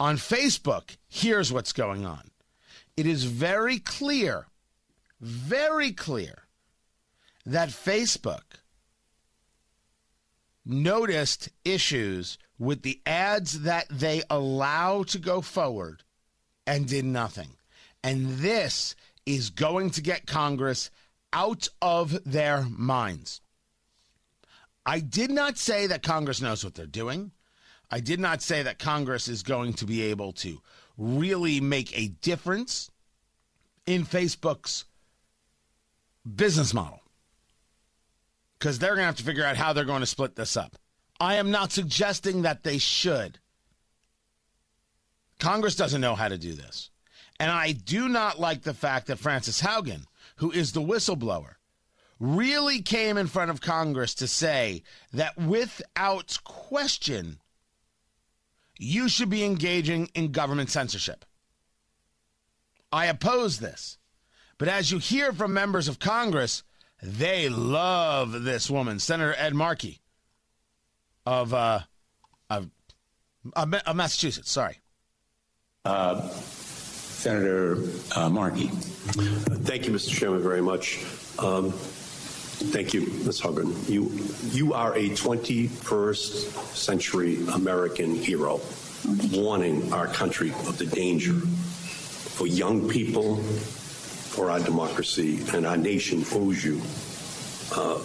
On Facebook, here's what's going on. It is very clear, very clear that Facebook noticed issues with the ads that they allow to go forward and did nothing. And this is going to get Congress out of their minds. I did not say that Congress knows what they're doing. I did not say that Congress is going to be able to really make a difference in Facebook's business model because they're going to have to figure out how they're going to split this up. I am not suggesting that they should. Congress doesn't know how to do this. And I do not like the fact that Frances Haugen, who is the whistleblower, really came in front of Congress to say that without question, you should be engaging in government censorship. I oppose this. But as you hear from members of Congress, they love this woman, Senator Ed Markey of, uh, of, of Massachusetts. Sorry. Uh, Senator uh, Markey. Thank you, Mr. Chairman, very much. Um, thank you, Ms. Haugen. You, you are a 21st century American hero, warning our country of the danger for young people, for our democracy, and our nation owes you uh,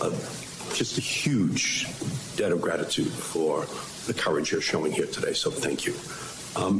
a, just a huge debt of gratitude for the courage you're showing here today. So thank you. Um,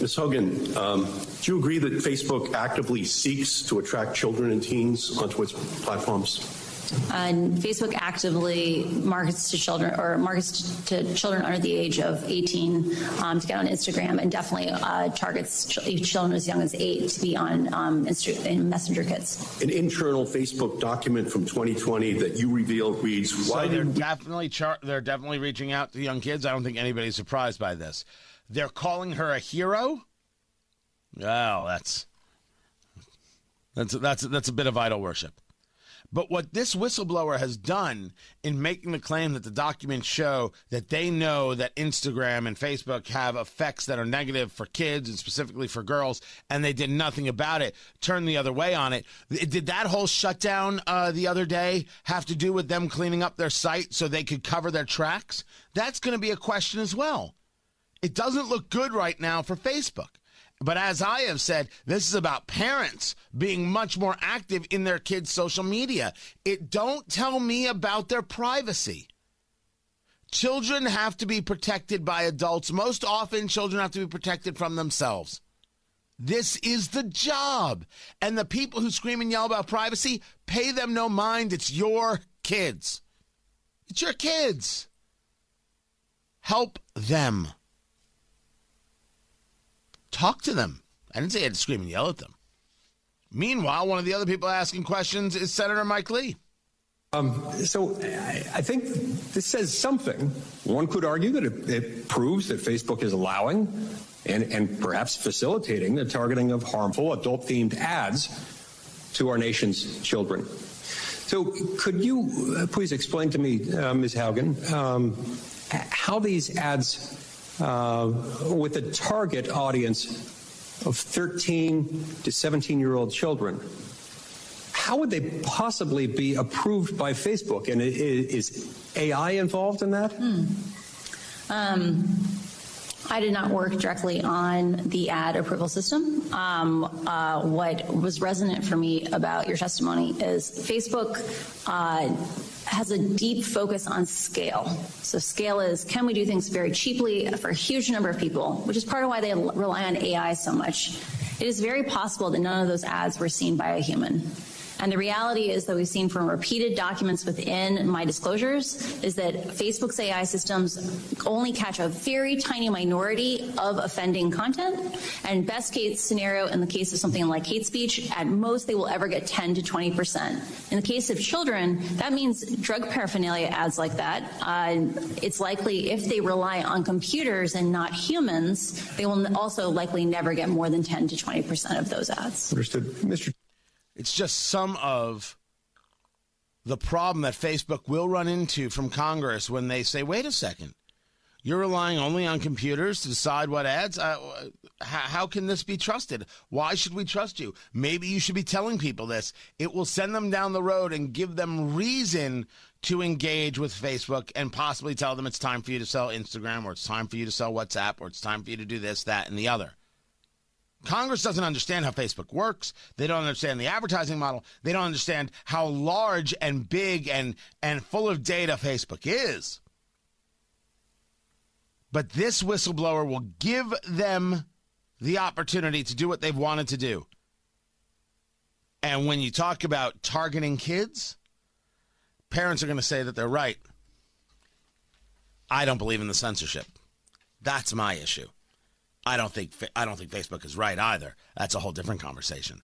Ms. Haugen, um, do you agree that Facebook actively seeks to attract children and teens onto its platforms? And Facebook actively markets to children or markets to children under the age of 18 um, to get on Instagram and definitely uh, targets ch- children as young as eight to be on um, Insta- in Messenger Kids. An internal Facebook document from 2020 that you revealed reads, "Why so they're definitely char- they're definitely reaching out to young kids." I don't think anybody's surprised by this. They're calling her a hero. Oh, that's that's that's that's a bit of idol worship. But what this whistleblower has done in making the claim that the documents show that they know that Instagram and Facebook have effects that are negative for kids and specifically for girls, and they did nothing about it, turned the other way on it. Did that whole shutdown uh, the other day have to do with them cleaning up their site so they could cover their tracks? That's going to be a question as well. It doesn't look good right now for Facebook. But as I have said, this is about parents being much more active in their kids' social media. It don't tell me about their privacy. Children have to be protected by adults. Most often, children have to be protected from themselves. This is the job. And the people who scream and yell about privacy, pay them no mind. It's your kids. It's your kids. Help them talk to them. I didn't say I had to scream and yell at them. Meanwhile, one of the other people asking questions is Senator Mike Lee. Um, so I think this says something. One could argue that it, it proves that Facebook is allowing and, and perhaps facilitating the targeting of harmful adult themed ads to our nation's children. So, could you uh, please explain to me, uh, Ms. Haugen, um, how these ads uh, with a target audience of 13 to 17 year old children. How would they possibly be approved by Facebook? And is AI involved in that? Hmm. Um, I did not work directly on the ad approval system. Um, uh, what was resonant for me about your testimony is Facebook uh, has a deep focus on scale. So scale is can we do things very cheaply for a huge number of people, which is part of why they rely on AI so much. It is very possible that none of those ads were seen by a human. And the reality is that we've seen from repeated documents within my disclosures is that Facebook's AI systems only catch a very tiny minority of offending content. And best case scenario, in the case of something like hate speech, at most they will ever get 10 to 20 percent. In the case of children, that means drug paraphernalia ads like that. Uh, it's likely if they rely on computers and not humans, they will also likely never get more than 10 to 20 percent of those ads. Understood, Mr. It's just some of the problem that Facebook will run into from Congress when they say, wait a second, You're relying only on computers to decide what ads. Uh, how, how can this be trusted? Why should we trust you? Maybe you should be telling people this. It will send them down the road and give them reason to engage with Facebook and possibly tell them it's time for you to sell Instagram or it's time for you to sell WhatsApp or it's time for you to do this, that, and the other. Congress doesn't understand how Facebook works. They don't understand the advertising model. They don't understand how large and big and, and full of data Facebook is. But this whistleblower will give them the opportunity to do what they've wanted to do. And when you talk about targeting kids, parents are going to say that they're right. I don't believe in the censorship. That's my issue. I don't think I don't think Facebook is right either. That's a whole different conversation.